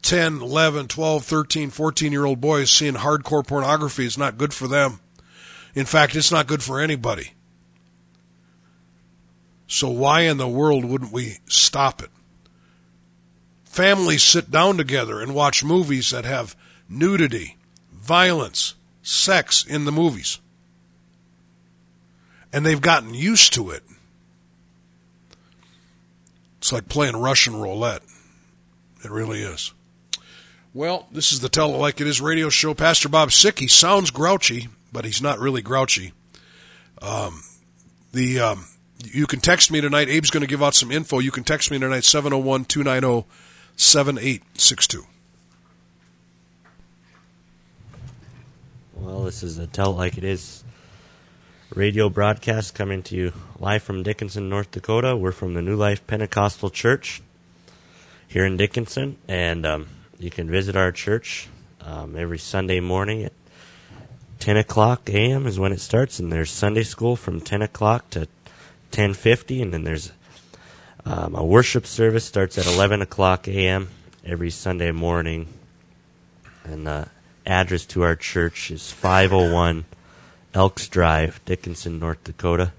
Speaker 3: 10, 11, 12, 13, 14 year old boys seeing hardcore pornography is not good for them. In fact, it's not good for anybody. So why in the world wouldn't we stop it? Families sit down together and watch movies that have nudity, violence, sex in the movies. And they've gotten used to it. It's like playing Russian roulette. It really is. Well, this is the Tell It Like It Is radio show. Pastor Bob sick. He sounds grouchy, but he's not really grouchy. Um, the um, you can text me tonight. Abe's going to give out some info. You can text me tonight 701 290 7862.
Speaker 6: Well, this is a Tell Like It Is radio broadcast coming to you live from Dickinson, North Dakota. We're from the New Life Pentecostal Church here in Dickinson, and um, you can visit our church um, every Sunday morning at 10 o'clock a.m. is when it starts, and there's Sunday school from 10 o'clock to 10:50, and then there's um, a worship service starts at 11 o'clock a.m. every Sunday morning, and the address to our church is 501 Elks Drive, Dickinson, North Dakota.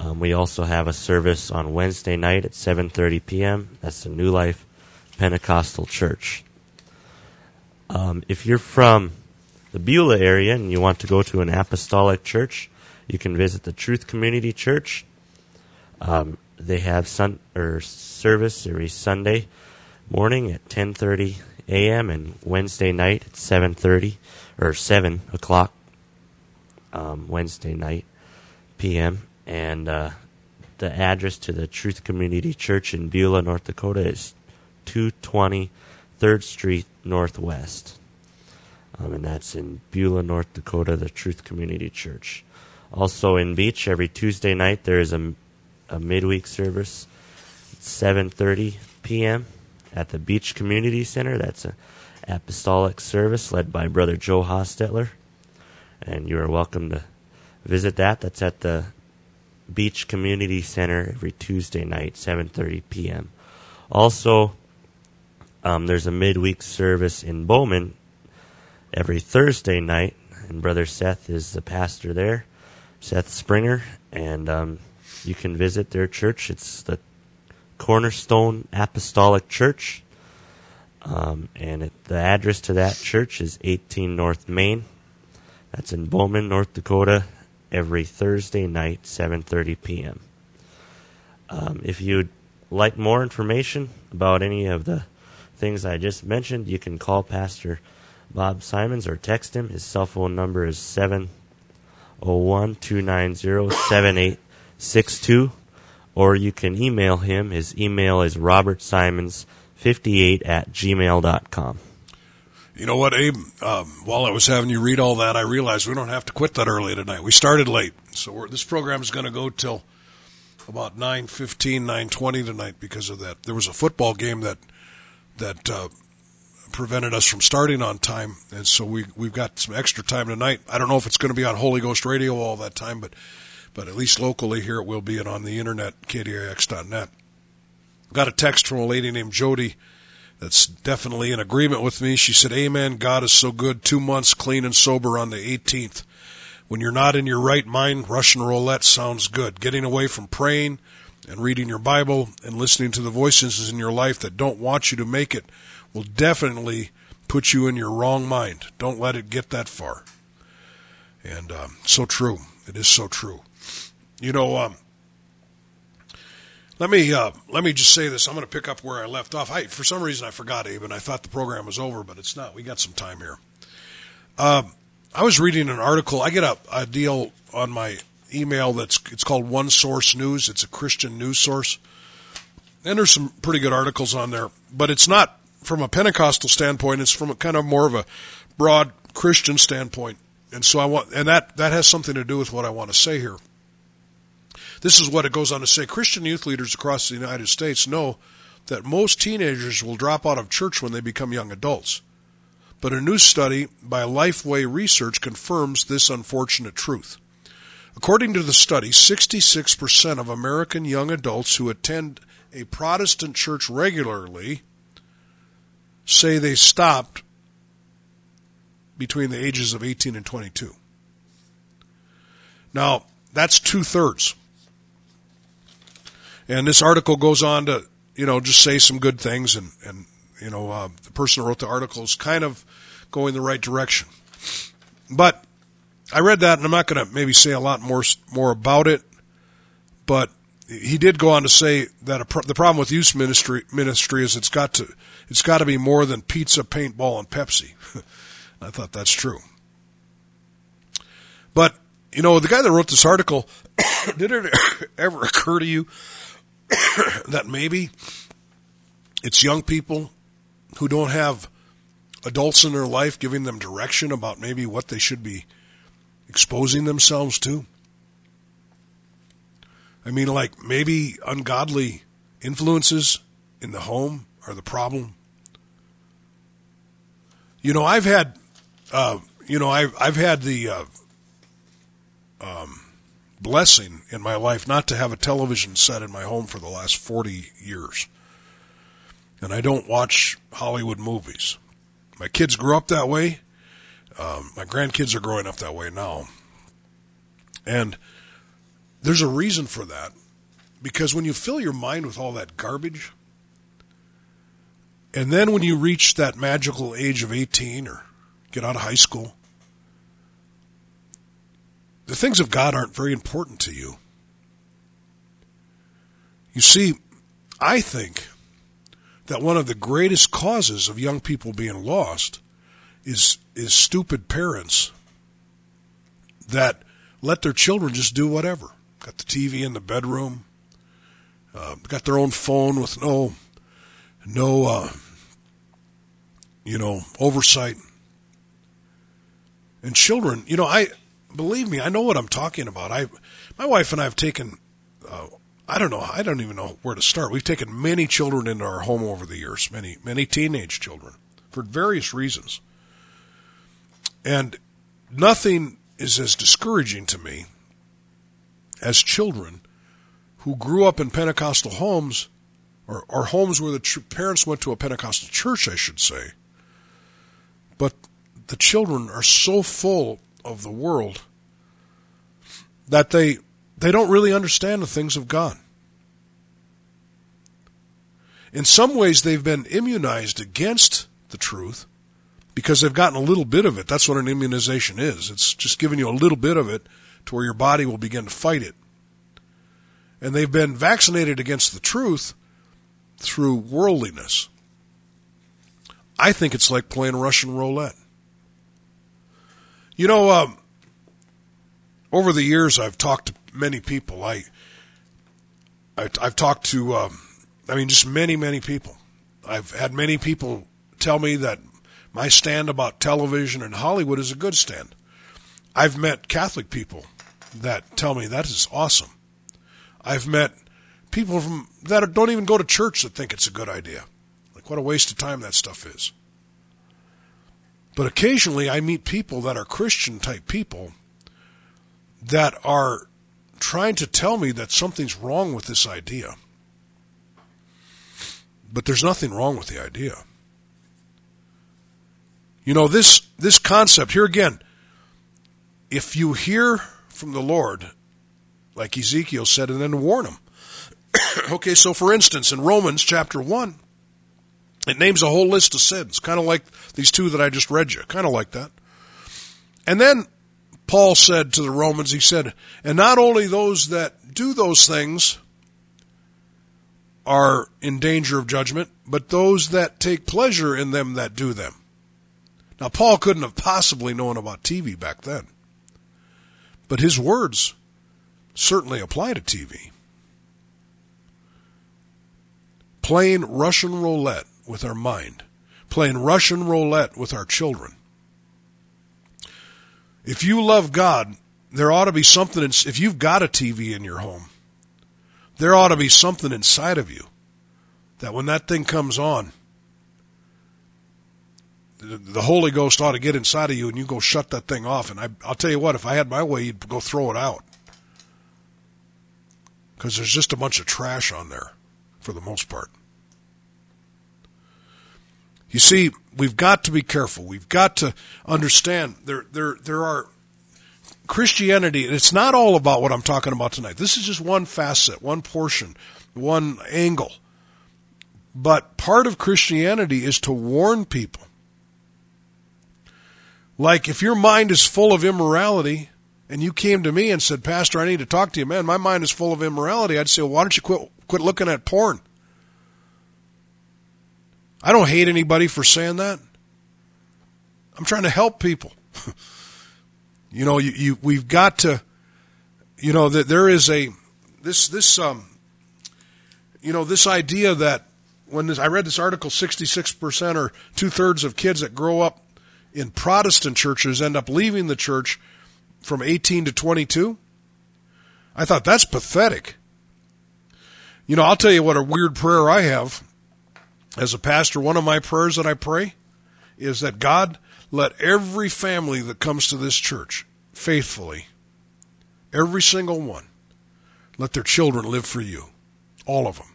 Speaker 6: Um, we also have a service on Wednesday night at 7:30 p.m. That's the New Life Pentecostal Church. Um, if you're from the Beulah area and you want to go to an apostolic church, you can visit the Truth Community Church. Um, they have sun or service every Sunday morning at 10:30 a.m. and Wednesday night at 7:30 or 7 o'clock um, Wednesday night p.m. And uh, the address to the Truth Community Church in Beulah, North Dakota is 220 3rd Street Northwest. Um, and that's in Beulah, North Dakota, the Truth Community Church. Also in Beach, every Tuesday night there is a, a midweek service, 7:30 p.m. at the Beach Community Center. That's an apostolic service led by Brother Joe Hostetler, and you are welcome to visit that. That's at the Beach Community Center every Tuesday night, 7:30 p.m. Also, um, there's a midweek service in Bowman every Thursday night, and Brother Seth is the pastor there, Seth Springer, and um, you can visit their church. It's the Cornerstone Apostolic Church, um, and it, the address to that church is 18 North Main. That's in Bowman, North Dakota, every Thursday night, 7:30 p.m. Um, if you'd like more information about any of the things I just mentioned, you can call Pastor Bob Simons or text him. His cell phone number is 701 290 7862. Or you can email him. His email is robertsimons58 at gmail.com.
Speaker 3: You know what, Abe? Um, while I was having you read all that, I realized we don't have to quit that early tonight. We started late, so this program is going to go till about nine fifteen, nine twenty tonight because of that. There was a football game that that uh, prevented us from starting on time, and so we we've got some extra time tonight. I don't know if it's going to be on Holy Ghost Radio all that time, but but at least locally here it will be, and on the internet, kdix.net. Got a text from a lady named Jody that's definitely in agreement with me. She said, Amen. God is so good. Two months clean and sober on the 18th. When you're not in your right mind, Russian roulette sounds good. Getting away from praying and reading your Bible and listening to the voices in your life that don't want you to make it will definitely put you in your wrong mind. Don't let it get that far. And um, so true. It is so true. You know, um, Let me uh, let me just say this. I'm going to pick up where I left off. I, for some reason, I forgot, Abe, and I thought the program was over, but it's not. We got some time here. Um, I was reading an article. I get a, a deal on my email that's it's called One Source News. It's a Christian news source, and there's some pretty good articles on there. But it's not from a Pentecostal standpoint. It's from a kind of more of a broad Christian standpoint. And so I want, and that that has something to do with what I want to say here. This is what it goes on to say. Christian youth leaders across the United States know that most teenagers will drop out of church when they become young adults. But a new study by Lifeway Research confirms this unfortunate truth. According to the study, 66% of American young adults who attend a Protestant church regularly say they stopped between the ages of 18 and 22. Now, that's two thirds. And this article goes on to, you know, just say some good things, and and you know, uh, the person who wrote the article is kind of going the right direction. But I read that, and I'm not going to maybe say a lot more more about it. But he did go on to say that pro- the problem with youth ministry ministry is it's got to it's got to be more than pizza, paintball, and Pepsi. I thought that's true. But you know, the guy that wrote this article, did it ever occur to you that maybe it's young people who don't have adults in their life giving them direction about maybe what they should be exposing themselves to? I mean, like maybe ungodly influences in the home are the problem. You know, I've had, uh, you know, I've I've had the uh, um, blessing in my life not to have a television set in my home for the last forty years, and I don't watch Hollywood movies. My kids grew up that way. Um, my grandkids are growing up that way now, and there's a reason for that because when you fill your mind with all that garbage and then when you reach that magical age of 18 or get out of high school the things of God aren't very important to you you see i think that one of the greatest causes of young people being lost is is stupid parents that let their children just do whatever got the TV in the bedroom, uh, got their own phone with no, no, uh, you know, oversight. And children, you know, I believe me, I know what I'm talking about. I, my wife and I have taken, uh, I don't know, I don't even know where to start. We've taken many children into our home over the years, many, many teenage children for various reasons. And nothing is as discouraging to me as children who grew up in Pentecostal homes, or, or homes where the tr- parents went to a Pentecostal church, I should say. But the children are so full of the world that they they don't really understand the things of God. In some ways, they've been immunized against the truth because they've gotten a little bit of it. That's what an immunization is. It's just giving you a little bit of it to where your body will begin to fight it. And they've been vaccinated against the truth through worldliness. I think it's like playing Russian roulette. You know, um, over the years, I've talked to many people. I, I have talked to, um, I mean, just many, many people. I've had many people tell me that my stand about television and Hollywood is a good stand. I've met Catholic people that tell me that is awesome. I've met people from that don't even go to church that think it's a good idea. Like what a waste of time that stuff is. But occasionally I meet people that are Christian type people that are trying to tell me that something's wrong with this idea. But there's nothing wrong with the idea. You know, this, this concept, here again, if you hear from the Lord, like Ezekiel said, and then warn them. okay, so for instance, in Romans chapter 1, it names a whole list of sins, kind of like these two that I just read you, kind of like that. And then Paul said to the Romans, he said, and not only those that do those things, are in danger of judgment, but those that take pleasure in them that do them. Now, Paul couldn't have possibly known about TV back then, but his words certainly apply to TV. Playing Russian roulette with our mind, playing Russian roulette with our children. If you love God, there ought to be something, in, if you've got a TV in your home, there ought to be something inside of you that when that thing comes on, the Holy Ghost ought to get inside of you and you go shut that thing off. And I, I'll tell you what, if I had my way, you'd go throw it out. Because there's just a bunch of trash on there for the most part. You see, we've got to be careful. We've got to understand there, there, there are Christianity, and it's not all about what I'm talking about tonight. This is just one facet, one portion, one angle. But part of Christianity is to warn people. Like if your mind is full of immorality and you came to me and said, Pastor, I need to talk to you, man, my mind is full of immorality, I'd say, well, why don't you quit, quit looking at porn? I don't hate anybody for saying that. I'm trying to help people. you know, you, you we've got to, you know, that there is a this this um, you know, this idea that when this, I read this article, 66% or two thirds of kids that grow up in Protestant churches end up leaving the church from 18 to 22. I thought that's pathetic. You know, I'll tell you what a weird prayer I have as a pastor, one of my prayers that I pray is that God let every family that comes to this church faithfully, every single one, let their children live for you. All of them.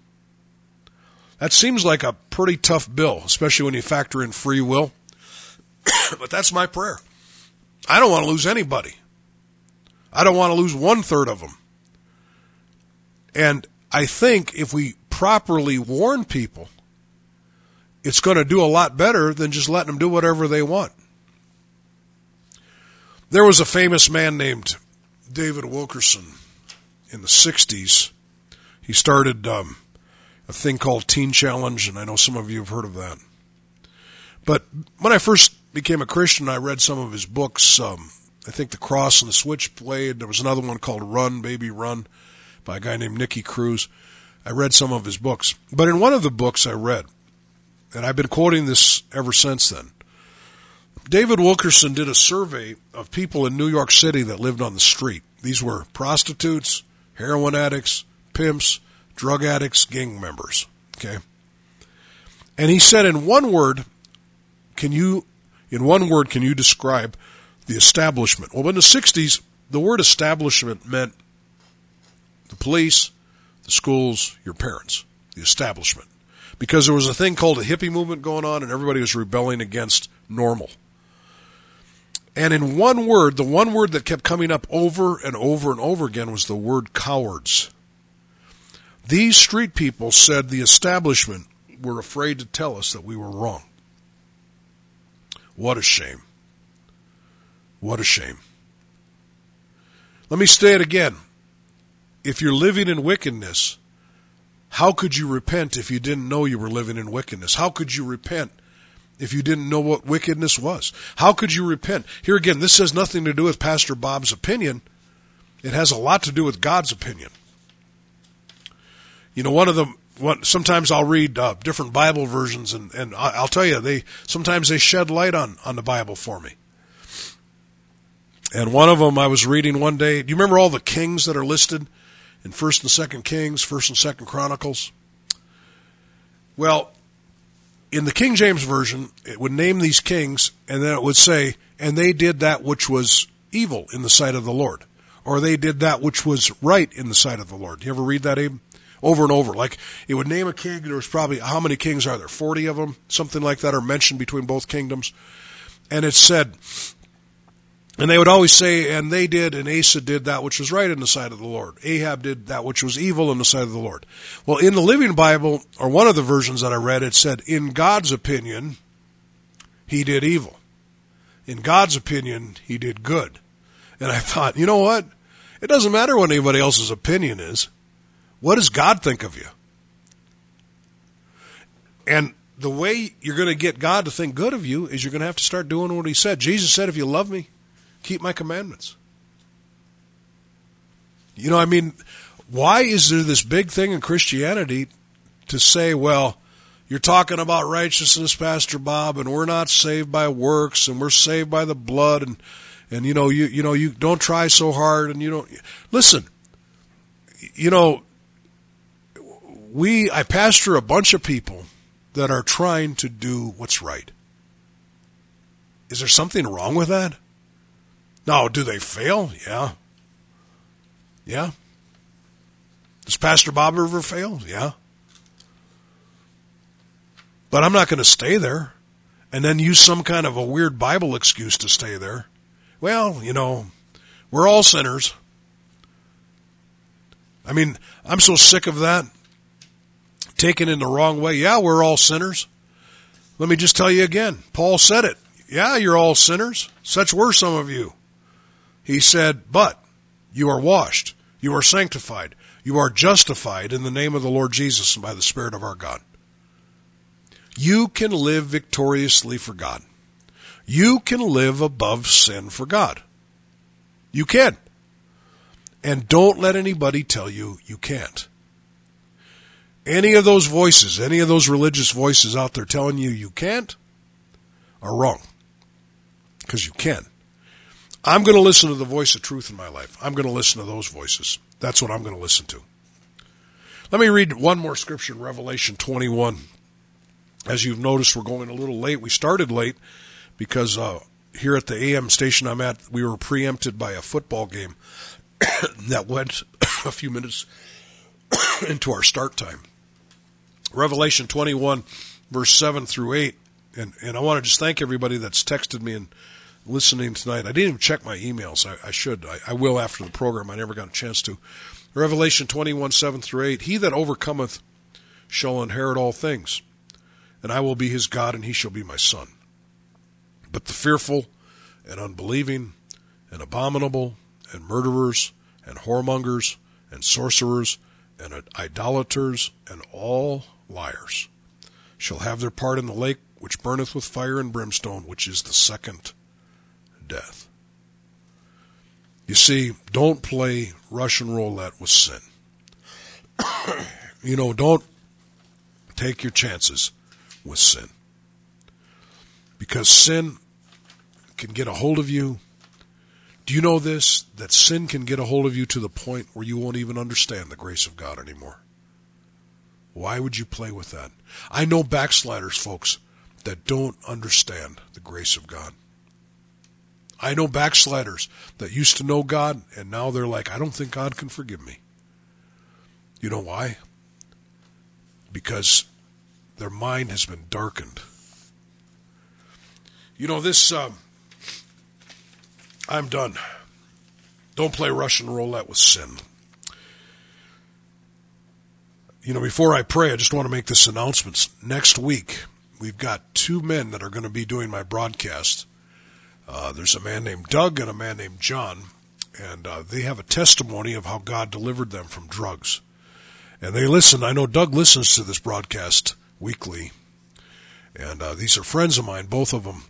Speaker 3: That seems like a pretty tough bill, especially when you factor in free will. but that's my prayer. I don't want to lose anybody. I don't want to lose one third of them. And I think if we properly warn people it's going to do a lot better than just letting them do whatever they want. There was a famous man named David Wilkerson in the 60s. He started um, a thing called Teen Challenge, and I know some of you have heard of that. But when I first became a Christian, I read some of his books. Um, I think The Cross and the Switchblade. There was another one called Run, Baby Run by a guy named Nicky Cruz. I read some of his books. But in one of the books I read, and I've been quoting this ever since then. David Wilkerson did a survey of people in New York City that lived on the street. These were prostitutes, heroin addicts, pimps, drug addicts, gang members. Okay. And he said, in one word, can you, in one word, can you describe the establishment? Well, in the 60s, the word establishment meant the police, the schools, your parents, the establishment because there was a thing called a hippie movement going on and everybody was rebelling against normal. And in one word, the one word that kept coming up over and over and over again was the word cowards. These street people said the establishment were afraid to tell us that we were wrong. What a shame. What a shame. Let me say it again. If you're living in wickedness, how could you repent if you didn't know you were living in wickedness? How could you repent if you didn't know what wickedness was? How could you repent? Here again, this has nothing to do with Pastor Bob's opinion. It has a lot to do with God's opinion. You know, one of them, one, sometimes I'll read uh, different Bible versions and, and I'll tell you, they, sometimes they shed light on, on the Bible for me. And one of them I was reading one day. Do you remember all the kings that are listed? In First and Second Kings, First and Second Chronicles. Well, in the King James version, it would name these kings, and then it would say, "And they did that which was evil in the sight of the Lord," or "They did that which was right in the sight of the Lord." Do you ever read that, Abe? Over and over, like it would name a king. There was probably how many kings are there? Forty of them, something like that, are mentioned between both kingdoms, and it said and they would always say, and they did, and Asa did that which was right in the sight of the Lord. Ahab did that which was evil in the sight of the Lord. Well, in the Living Bible, or one of the versions that I read, it said, in God's opinion, he did evil. In God's opinion, he did good. And I thought, you know what? It doesn't matter what anybody else's opinion is. What does God think of you? And the way you're going to get God to think good of you is you're going to have to start doing what He said. Jesus said, if you love me, keep my commandments. You know, I mean, why is there this big thing in Christianity to say, well, you're talking about righteousness, Pastor Bob, and we're not saved by works, and we're saved by the blood, and and you know, you you know, you don't try so hard, and you don't listen. You know, we I pastor a bunch of people that are trying to do what's right. Is there something wrong with that? No, do they fail? Yeah. Yeah. Does Pastor Bob ever fail? Yeah. But I'm not going to stay there and then use some kind of a weird Bible excuse to stay there. Well, you know, we're all sinners. I mean, I'm so sick of that. Taken in the wrong way. Yeah, we're all sinners. Let me just tell you again. Paul said it. Yeah, you're all sinners. Such were some of you. He said, but you are washed. You are sanctified. You are justified in the name of the Lord Jesus and by the Spirit of our God. You can live victoriously for God. You can live above sin for God. You can. And don't let anybody tell you you can't. Any of those voices, any of those religious voices out there telling you you can't, are wrong. Because you can. I'm going to listen to the voice of truth in my life. I'm going to listen to those voices. That's what I'm going to listen to. Let me read one more scripture in Revelation 21. As you've noticed, we're going a little late. We started late because uh, here at the AM station I'm at, we were preempted by a football game that went a few minutes into our start time. Revelation 21, verse 7 through 8. And, and I want to just thank everybody that's texted me and listening tonight. I didn't even check my emails. I, I should. I, I, will after the program. I never got a chance to. Revelation 21, 7 through 8. He that overcometh shall inherit all things, and I will be his God, and he shall be my son. But the fearful and unbelieving and abominable and murderers and whoremongers and sorcerers and idolaters and all liars shall have their part in the lake which burneth with fire and brimstone, which is the second death. You see, don't play Russian roulette with sin. you know, don't take your chances with sin. Because sin can get a hold of you. Do you know this? That sin can get a hold of you to the point where you won't even understand the grace of God anymore. Why would you play with that? I know backsliders, folks, that don't understand the grace of God. I know backsliders that used to know God and now they're like, I don't think God can forgive me. You know why? Because their mind has been darkened. You know, this, um, I'm done. Don't play Russian roulette with sin. You know, before I pray, I just want to make this announcement. Next week, we've got two men that are going to be doing my broadcast uh, there's a man named Doug and a man named John, and uh, they have a testimony of how God delivered them from drugs. And they listen. I know Doug listens to this broadcast weekly, and uh, these are friends of mine, both of them.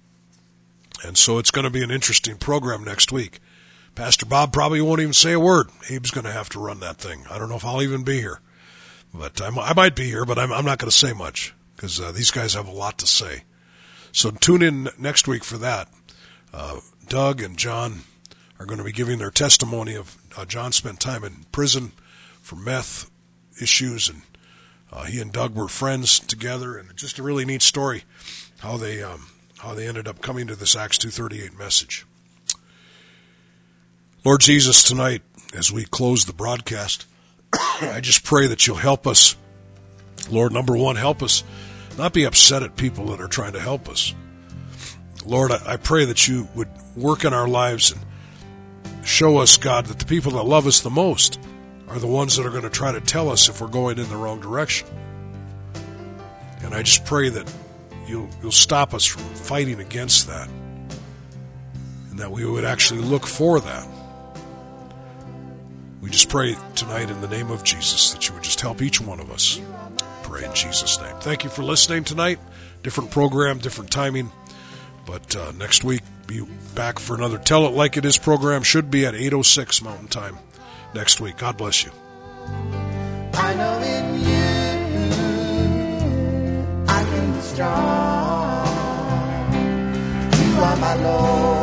Speaker 3: And so it's going to be an interesting program next week. Pastor Bob probably won't even say a word. Abe's going to have to run that thing. I don't know if I'll even be here, but I'm, i might be here, but I'm, I'm not going to say much because uh, these guys have a lot to say. So tune in next week for that. Uh, Doug and John are going to be giving their testimony of uh, John spent time in prison for meth issues, and uh, he and Doug were friends together, and just a really neat story how they um, how they ended up coming to this Acts two thirty eight message. Lord Jesus, tonight as we close the broadcast, I just pray that you'll help us. Lord, number one, help us not be upset at people that are trying to help us. Lord, I, pray that you would work in our lives and show us, God, that the people that love us the most are the ones that are going to try to tell us if we're going in the wrong direction. And I just pray that you'll, you'll stop us from fighting against that and that we would actually look for that. We just pray tonight in the name of Jesus that you would just help each one of us. Pray in Jesus' name. Thank you for listening tonight. Different program, different timing. But uh, next week, be back for another Tell It Like It Is program. Should be at 8.06 Mountain Time next week. God bless you.
Speaker 7: I know in you I can be strong. You are my Lord.